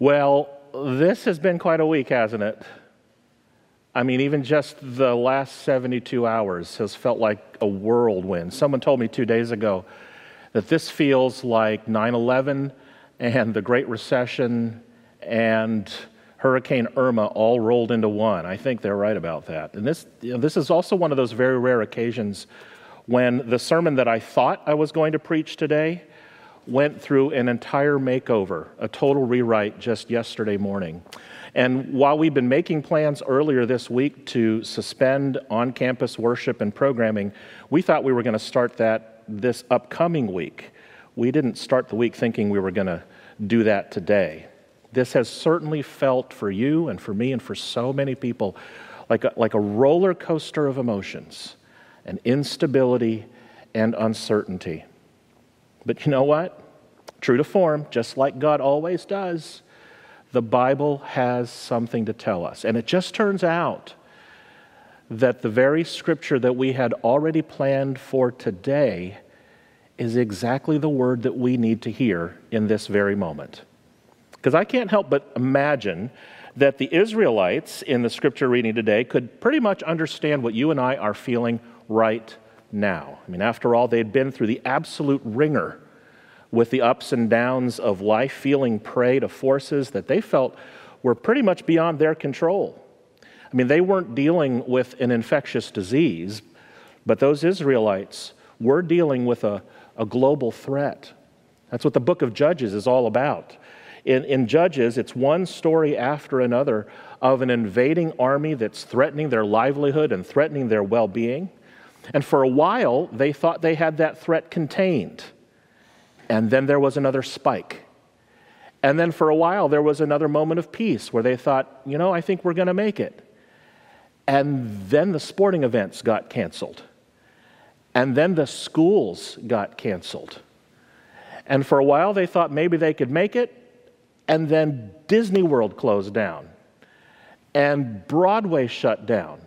Well, this has been quite a week, hasn't it? I mean, even just the last 72 hours has felt like a whirlwind. Someone told me two days ago that this feels like 9 11 and the Great Recession and Hurricane Irma all rolled into one. I think they're right about that. And this, you know, this is also one of those very rare occasions when the sermon that I thought I was going to preach today went through an entire makeover, a total rewrite just yesterday morning. And while we've been making plans earlier this week to suspend on campus worship and programming, we thought we were going to start that this upcoming week. We didn't start the week thinking we were going to do that today. This has certainly felt for you and for me and for so many people like a, like a roller coaster of emotions and instability and uncertainty. But you know what? True to form, just like God always does, the Bible has something to tell us. And it just turns out that the very scripture that we had already planned for today is exactly the word that we need to hear in this very moment. Because I can't help but imagine that the Israelites in the scripture reading today could pretty much understand what you and I are feeling right now. I mean, after all, they'd been through the absolute wringer with the ups and downs of life, feeling prey to forces that they felt were pretty much beyond their control. I mean, they weren't dealing with an infectious disease, but those Israelites were dealing with a, a global threat. That's what the book of Judges is all about. In, in, Judges, it's one story after another of an invading army that's threatening their livelihood and threatening their well being. And for a while, they thought they had that threat contained. And then there was another spike. And then for a while, there was another moment of peace where they thought, you know, I think we're going to make it. And then the sporting events got canceled. And then the schools got canceled. And for a while, they thought maybe they could make it. And then Disney World closed down. And Broadway shut down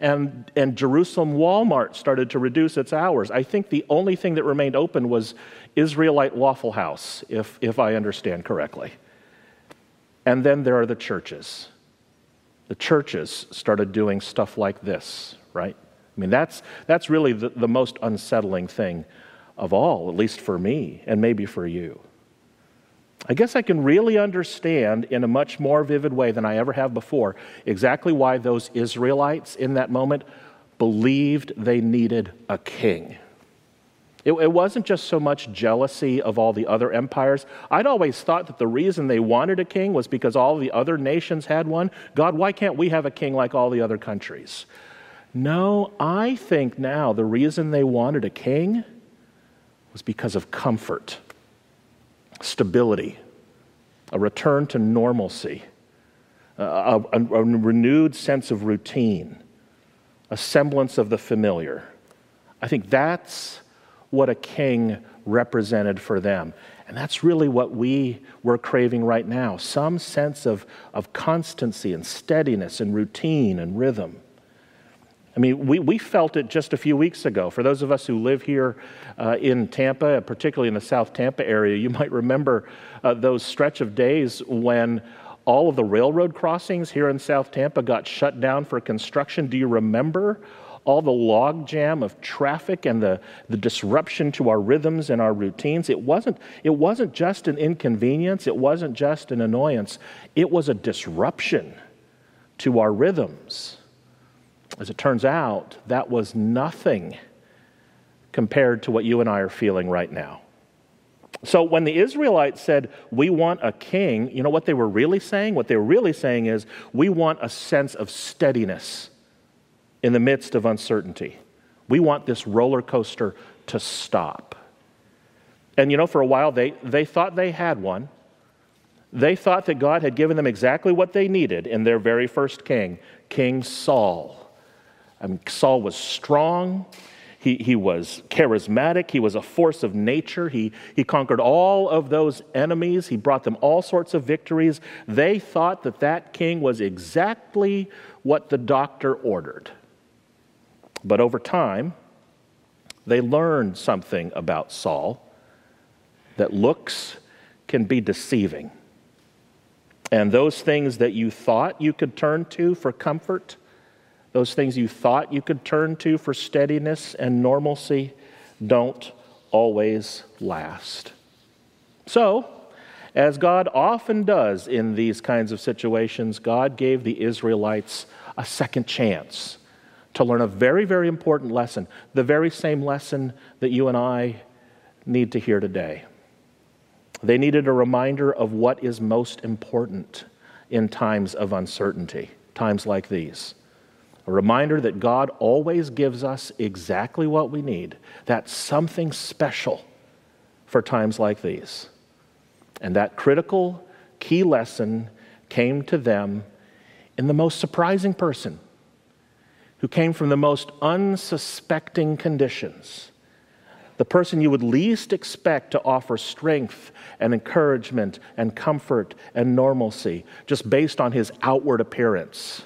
and, and Jerusalem Walmart started to reduce its hours. I think the only thing that remained open was Israelite Waffle House, if, if I understand correctly. And then there are the churches. The churches started doing stuff like this, right? I mean, that's, that's really the, the most unsettling thing of all, at least for me, and maybe for you. I guess I can really understand in a much more vivid way than I ever have before exactly why those Israelites in that moment believed they needed a king. It, it, wasn't just so much jealousy of all the other empires. I'd always thought that the reason they wanted a king was because all the other nations had one. God, why can't we have a king like all the other countries? No, I think now the reason they wanted a king was because of comfort stability, a return to normalcy, a, a, a renewed sense of routine, a semblance of the familiar. I think that's what a king represented for them. And that's really what we were craving right now some sense of, of constancy and steadiness and routine and rhythm. I mean, we, we felt it just a few weeks ago. For those of us who live here uh, in Tampa, particularly in the South Tampa area, you might remember uh, those stretch of days when all of the railroad crossings here in South Tampa got shut down for construction. Do you remember all the logjam of traffic and the, the disruption to our rhythms and our routines? It wasn't, it wasn't just an inconvenience, it wasn't just an annoyance, it was a disruption to our rhythms. As it turns out, that was nothing compared to what you and I are feeling right now. So when the Israelites said, We want a king, you know what they were really saying? What they were really saying is, We want a sense of steadiness in the midst of uncertainty. We want this roller coaster to stop. And you know, for a while, they, they thought they had one. They thought that God had given them exactly what they needed in their very first king, King Saul. I mean, Saul was strong. He, he was charismatic. He was a force of nature. He, he conquered all of those enemies. He brought them all sorts of victories. They thought that that king was exactly what the doctor ordered. But over time, they learned something about Saul that looks can be deceiving. And those things that you thought you could turn to for comfort, those things you thought you could turn to for steadiness and normalcy, don't always last. So, as God often does in these kinds of situations, God gave the Israelites a second chance to learn a very, very important lesson, the very same lesson that you and I need to hear today. They needed a reminder of what is most important in times of uncertainty, times like these. A reminder that God always gives us exactly what we need. That's something special for times like these. And that critical key lesson came to them in the most surprising person who came from the most unsuspecting conditions. The person you would least expect to offer strength and encouragement and comfort and normalcy just based on his outward appearance.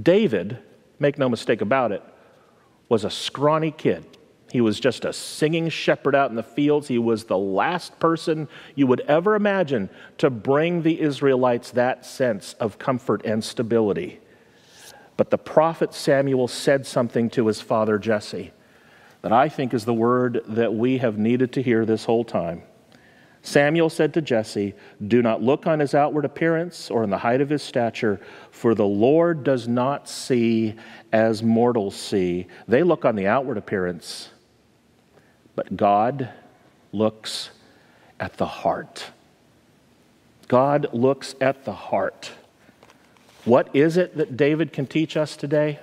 David, make no mistake about it, was a scrawny kid. He was just a singing shepherd out in the fields. He was the last person you would ever imagine to bring the Israelites that sense of comfort and stability. But the prophet Samuel said something to his father Jesse that I think is the word that we have needed to hear this whole time. Samuel said to Jesse, Do not look on his outward appearance or on the height of his stature, for the Lord does not see as mortals see. They look on the outward appearance, but God looks at the heart. God looks at the heart. What is it that David can teach us today?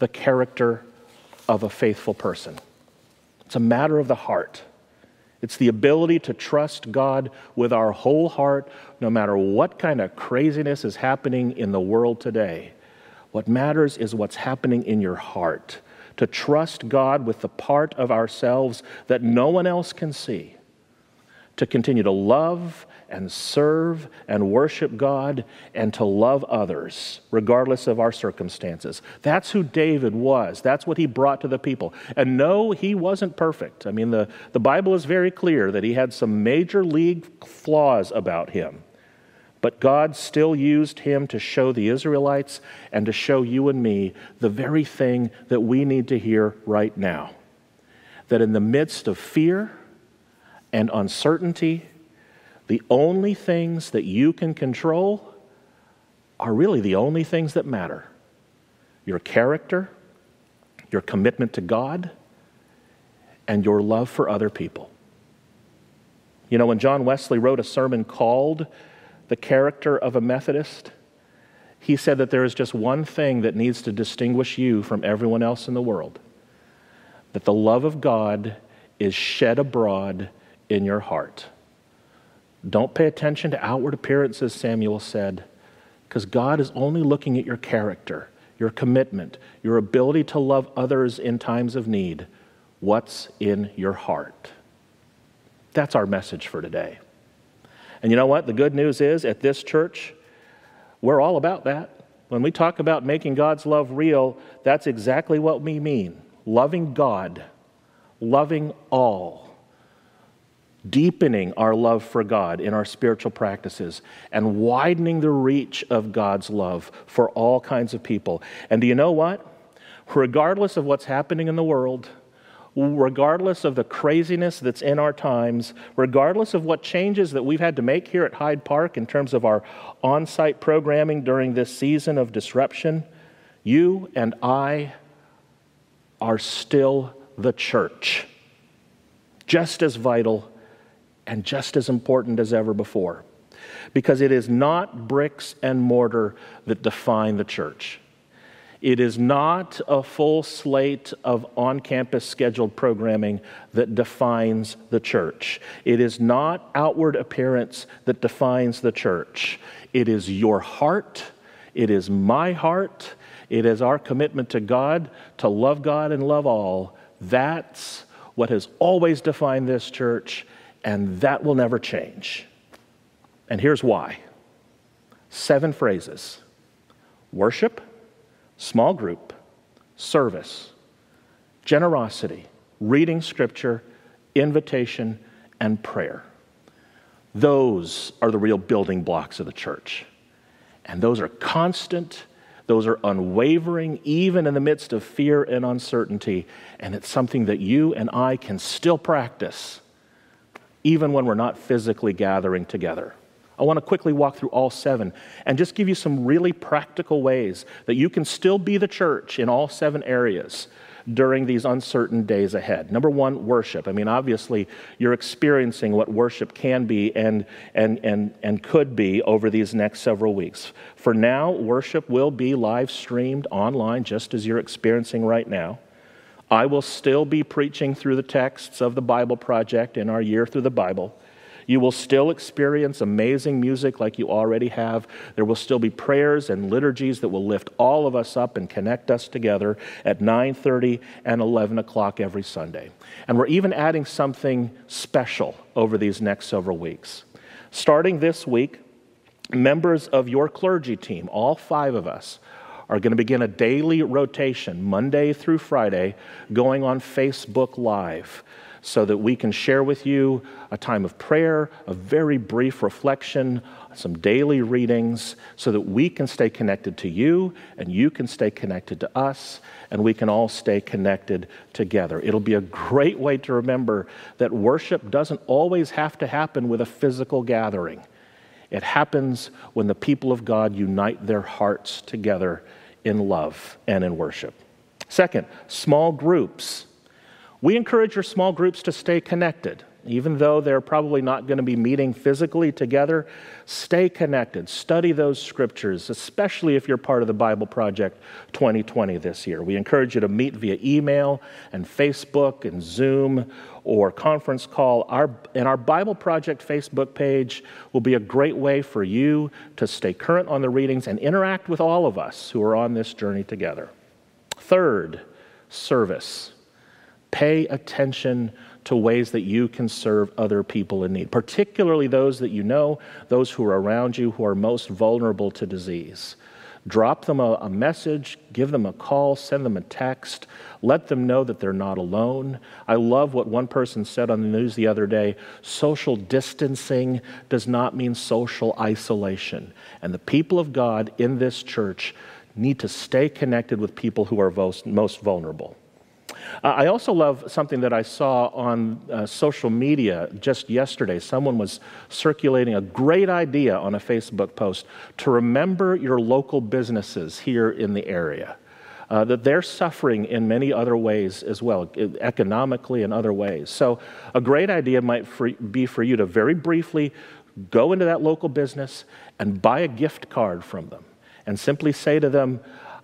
The character of a faithful person. It's a matter of the heart. It's the ability to trust God with our whole heart, no matter what kind of craziness is happening in the world today. What matters is what's happening in your heart. To trust God with the part of ourselves that no one else can see. To continue to love and serve and worship God and to love others, regardless of our circumstances. That's who David was. That's what he brought to the people. And no, he wasn't perfect. I mean, the, the Bible is very clear that he had some major league flaws about him. But God still used him to show the Israelites and to show you and me the very thing that we need to hear right now. That in the midst of fear and uncertainty the only things that you can control are really the only things that matter your character, your commitment to God, and your love for other people. You know, when John Wesley wrote a sermon called The Character of a Methodist, he said that there is just one thing that needs to distinguish you from everyone else in the world that the love of God is shed abroad in your heart. Don't pay attention to outward appearances, Samuel said, because God is only looking at your character, your commitment, your ability to love others in times of need. What's in your heart? That's our message for today. And you know what? The good news is at this church, we're all about that. When we talk about making God's love real, that's exactly what we mean loving God, loving all deepening our love for God in our spiritual practices and widening the reach of God's love for all kinds of people. And do you know what? Regardless of what's happening in the world, regardless of the craziness that's in our times, regardless of what changes that we've had to make here at Hyde Park in terms of our on site programming during this season of disruption, you and I are still the church, just as vital and just as important as ever before. Because it is not bricks and mortar that define the church. It is not a full slate of on campus scheduled programming that defines the church. It is not outward appearance that defines the church. It is your heart, it is my heart, it is our commitment to God to love God and love all. That's what has always defined this church, and that will never change. And here's why seven phrases worship, small group, service, generosity, reading scripture, invitation, and prayer. Those are the real building blocks of the church. And those are constant, those are unwavering, even in the midst of fear and uncertainty. And it's something that you and I can still practice, even when we're not physically gathering together. I want to quickly walk through all seven and just give you some really practical ways that you can still be the church in all seven areas during these uncertain days ahead. Number one, worship. I mean, obviously, you're experiencing what worship can be and, and, and, and could be over these next several weeks. For now, worship will be live streamed online, just as you're experiencing right now. I will still be preaching through the texts of the Bible Project in our year through the Bible. You will still experience amazing music like you already have. There will still be prayers and liturgies that will lift all of us up and connect us together at 9:30 and 11 o'clock every Sunday. And we're even adding something special over these next several weeks. Starting this week, members of your clergy team, all five of us, are going to begin a daily rotation, Monday through Friday, going on Facebook Live so that we can share with you a time of prayer, a very brief reflection, some daily readings, so that we can stay connected to you and you can stay connected to us and we can all stay connected together. It'll be a great way to remember that worship doesn't always have to happen with a physical gathering. It happens when the people of God unite their hearts together in love and in worship. Second, small groups. We encourage your small groups to stay connected. Even though they're probably not going to be meeting physically together, stay connected. Study those scriptures, especially if you're part of the Bible Project 2020 this year. We encourage you to meet via email and Facebook and Zoom or conference call. Our, and our Bible Project Facebook page will be a great way for you to stay current on the readings and interact with all of us who are on this journey together. Third, service. Pay attention to ways that you can serve other people in need, particularly those that you know, those who are around you who are most vulnerable to disease. Drop them a, a, message, give them a call, send them a text, let them know that they're not alone. I love what one person said on the news the other day social distancing does not mean social isolation. And the people of God in this church need to stay connected with people who are most vulnerable. Uh, I also love something that I saw on uh, social media just yesterday. Someone was circulating a great idea on a Facebook post to remember your local businesses here in the area. Uh, that they're suffering in many other ways as well, economically and other ways. So, a great idea might for, be for you to very briefly go into that local business and buy a gift card from them and simply say to them,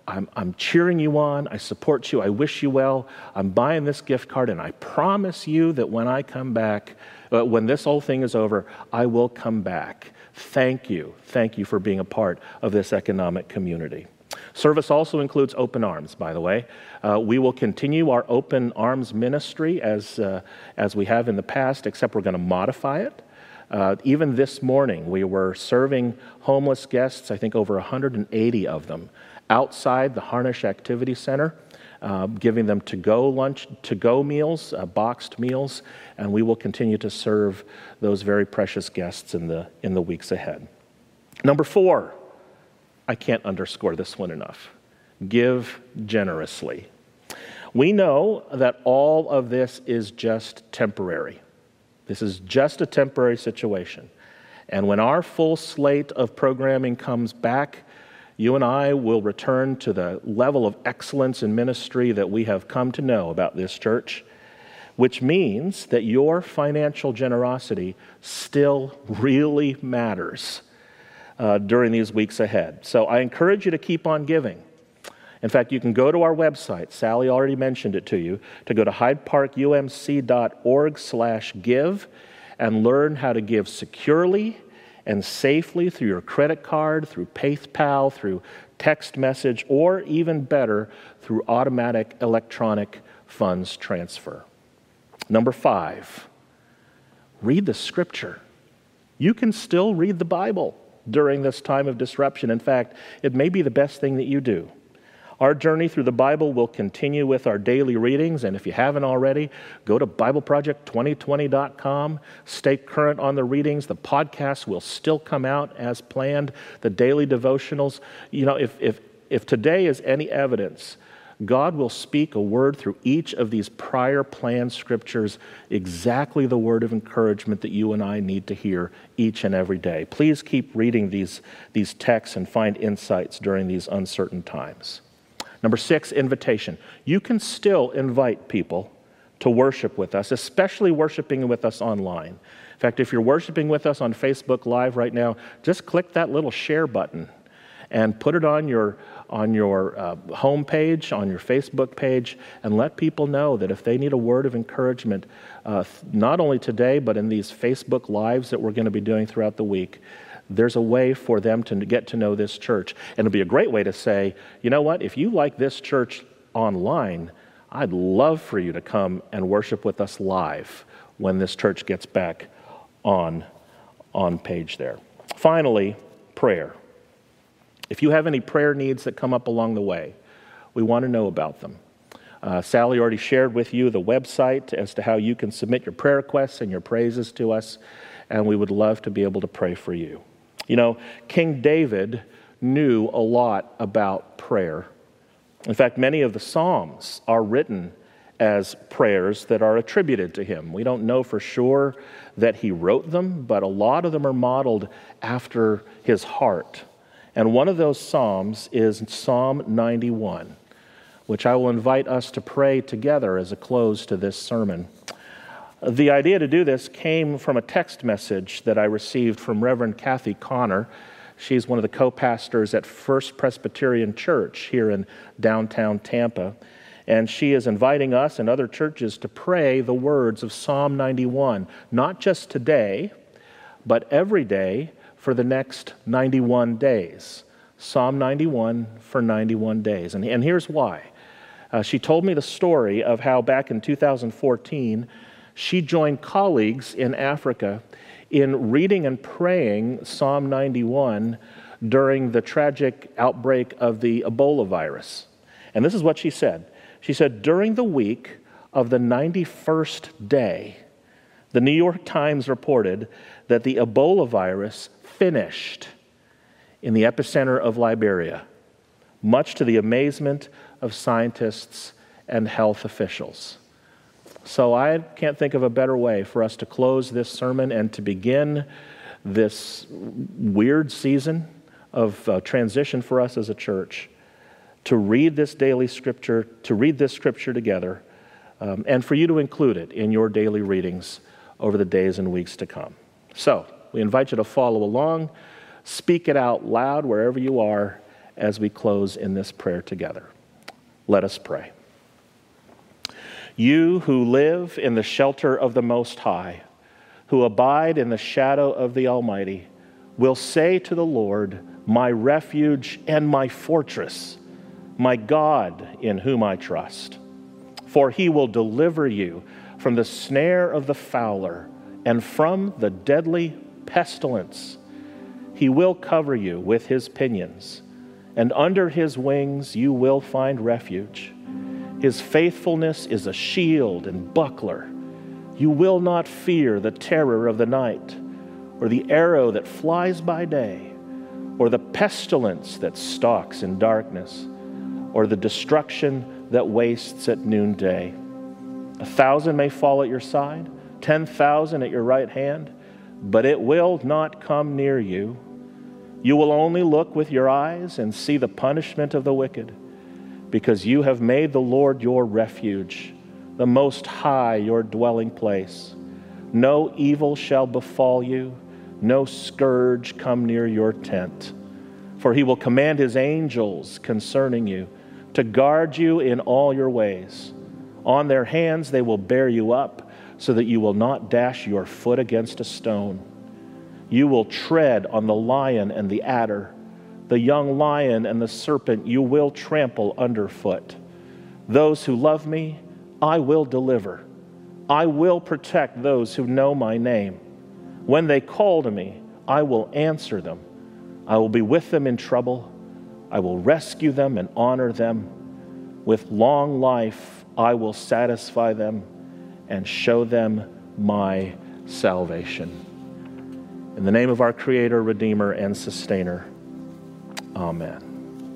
I'm, I'm cheering you on. I support you. I wish you well. I'm buying this gift card, and I promise you that when I come back, uh, when this whole thing is over, I will come back. Thank you. Thank you for being a part of this economic community. Service also includes open arms, by the way. Uh, we will continue our open arms ministry as, uh, as we have in the past, except we're going to modify it. Uh, even this morning, we were serving homeless guests, I think over 180 of them, outside the Harnish Activity Center, uh, giving them to go lunch, to go meals, uh, boxed meals, and we will continue to serve those very precious guests in the, in the weeks ahead. Number four, I can't underscore this one enough give generously. We know that all of this is just temporary. This is just a temporary situation. And when our full slate of programming comes back, you and I will return to the level of excellence in ministry that we have come to know about this church, which means that your financial generosity still really matters uh, during these weeks ahead. So I encourage you to keep on giving. In fact, you can go to our website. Sally already mentioned it to you. To go to hydeparkumc.org/give and learn how to give securely and safely through your credit card, through PayPal, through text message, or even better, through automatic electronic funds transfer. Number five, read the scripture. You can still read the Bible during this time of disruption. In fact, it may be the best thing that you do. Our journey through the Bible will continue with our daily readings, and if you haven't already, go to BibleProject2020.com. Stay current on the readings. The podcast will still come out as planned, the daily devotionals. You know, if, if, if today is any evidence, God will speak a word through each of these prior planned scriptures, exactly the word of encouragement that you and I need to hear each and every day. Please keep reading these, these texts and find insights during these uncertain times. Number six, invitation. You can still invite people to worship with us, especially worshiping with us online. In fact, if you're worshiping with us on Facebook Live right now, just click that little share button and put it on your on your uh, home page, on your Facebook page, and let people know that if they need a word of encouragement, uh, not only today, but in these Facebook Lives that we're going to be doing throughout the week, there's a way for them to get to know this church. And it'll be a great way to say, you know what, if you like this church online, I'd love for you to come and worship with us live when this church gets back on, on page there. Finally, prayer. If you have any prayer needs that come up along the way, we want to know about them. Uh, Sally already shared with you the website as to how you can submit your prayer requests and your praises to us, and we would love to be able to pray for you. You know, King David knew a lot about prayer. In fact, many of the Psalms are written as prayers that are attributed to him. We don't know for sure that he wrote them, but a lot of them are modeled after his heart. And one of those Psalms is Psalm 91, which I will invite us to pray together as a close to this sermon. The idea to do this came from a text message that I received from Reverend Kathy Connor. She's one of the co pastors at First Presbyterian Church here in downtown Tampa. And she is inviting us and other churches to pray the words of Psalm 91, not just today, but every day for the next 91 days. Psalm 91 for 91 days. And, and here's why. Uh, she told me the story of how back in 2014, she joined colleagues in Africa in reading and praying Psalm 91 during the tragic outbreak of the Ebola virus. And this is what she said She said, During the week of the 91st day, the New York Times reported that the Ebola virus finished in the epicenter of Liberia, much to the amazement of scientists and health officials. So I can't think of a better way for us to close this sermon and to begin this weird season of uh, transition for us as a church to read this daily scripture, to read this scripture together, um, and for you to include it in your daily readings over the days and weeks to come. So we invite you to follow along, speak it out loud wherever you are as we close in this prayer together. Let us pray. You who live in the shelter of the Most High, who abide in the shadow of the Almighty, will say to the Lord, My refuge and my fortress, my God in whom I trust. For he will deliver you from the snare of the fowler and from the deadly pestilence. He will cover you with his pinions, and under his wings you will find refuge. His faithfulness is a shield and buckler. You will not fear the terror of the night, or the arrow that flies by day, or the pestilence that stalks in darkness, or the destruction that wastes at noonday. A thousand may fall at your side, ten thousand at your right hand, but it will not come near you. You will only look with your eyes and see the punishment of the wicked because you have made the Lord your refuge, the Most High your dwelling place. No evil shall befall you, no scourge come near your tent. For he will command his angels concerning you to guard you in all your ways. On their hands they will bear you up, so that you will not dash your foot against a stone. You will tread on the lion and the adder the young lion and the serpent you will trample underfoot. Those who love me, I will deliver. I will protect those who know my name. When they call to me, I will answer them. I will be with them in trouble. I will rescue them and honor them. With long life, I will satisfy them and show them my salvation. In the name of our Creator, Redeemer, and Sustainer, Amen.